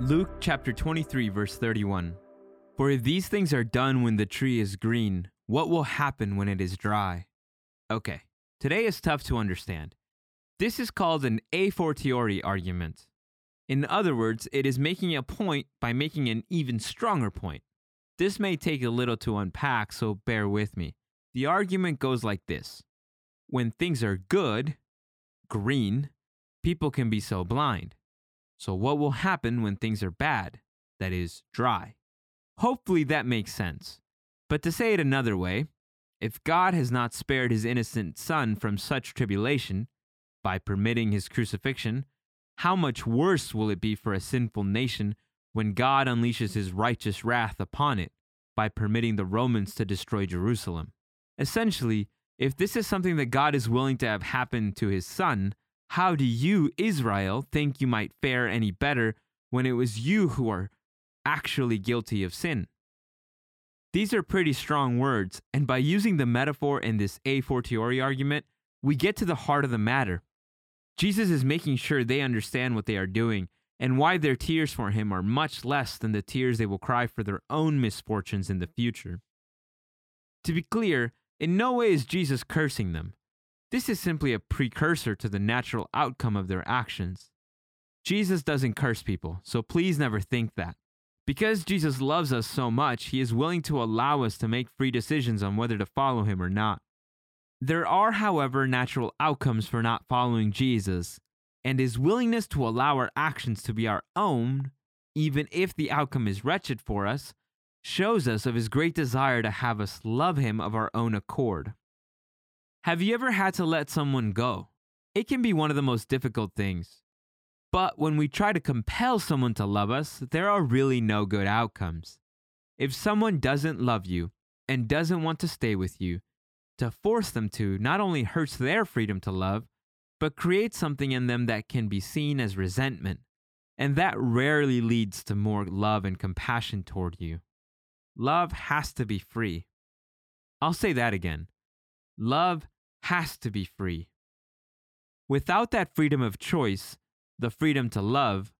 Luke chapter 23, verse 31. For if these things are done when the tree is green, what will happen when it is dry? Okay, today is tough to understand. This is called an a fortiori argument. In other words, it is making a point by making an even stronger point. This may take a little to unpack, so bear with me. The argument goes like this When things are good, green, people can be so blind. So, what will happen when things are bad, that is, dry? Hopefully that makes sense. But to say it another way, if God has not spared his innocent son from such tribulation by permitting his crucifixion, how much worse will it be for a sinful nation when God unleashes his righteous wrath upon it by permitting the Romans to destroy Jerusalem? Essentially, if this is something that God is willing to have happen to his son, how do you, Israel, think you might fare any better when it was you who are actually guilty of sin? These are pretty strong words, and by using the metaphor in this a fortiori argument, we get to the heart of the matter. Jesus is making sure they understand what they are doing and why their tears for him are much less than the tears they will cry for their own misfortunes in the future. To be clear, in no way is Jesus cursing them. This is simply a precursor to the natural outcome of their actions. Jesus doesn't curse people, so please never think that. Because Jesus loves us so much, he is willing to allow us to make free decisions on whether to follow him or not. There are, however, natural outcomes for not following Jesus, and his willingness to allow our actions to be our own, even if the outcome is wretched for us, shows us of his great desire to have us love him of our own accord. Have you ever had to let someone go? It can be one of the most difficult things. But when we try to compel someone to love us, there are really no good outcomes. If someone doesn't love you and doesn't want to stay with you, to force them to not only hurts their freedom to love, but creates something in them that can be seen as resentment, and that rarely leads to more love and compassion toward you. Love has to be free. I'll say that again. Love has to be free. Without that freedom of choice, the freedom to love,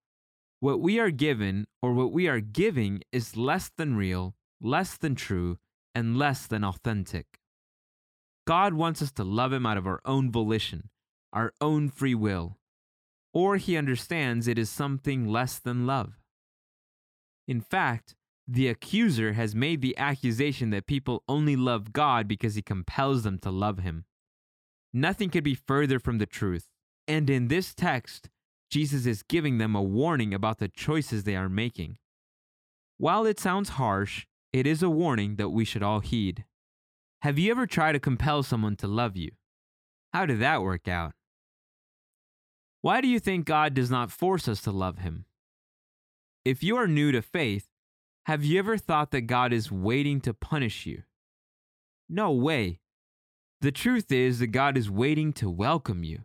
what we are given or what we are giving is less than real, less than true, and less than authentic. God wants us to love Him out of our own volition, our own free will, or He understands it is something less than love. In fact, the accuser has made the accusation that people only love God because He compels them to love Him. Nothing could be further from the truth. And in this text, Jesus is giving them a warning about the choices they are making. While it sounds harsh, it is a warning that we should all heed. Have you ever tried to compel someone to love you? How did that work out? Why do you think God does not force us to love Him? If you are new to faith, have you ever thought that God is waiting to punish you? No way. The truth is that God is waiting to welcome you,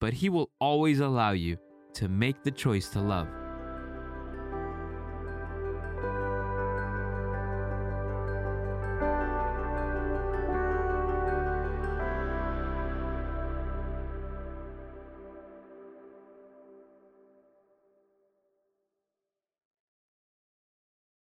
but He will always allow you to make the choice to love.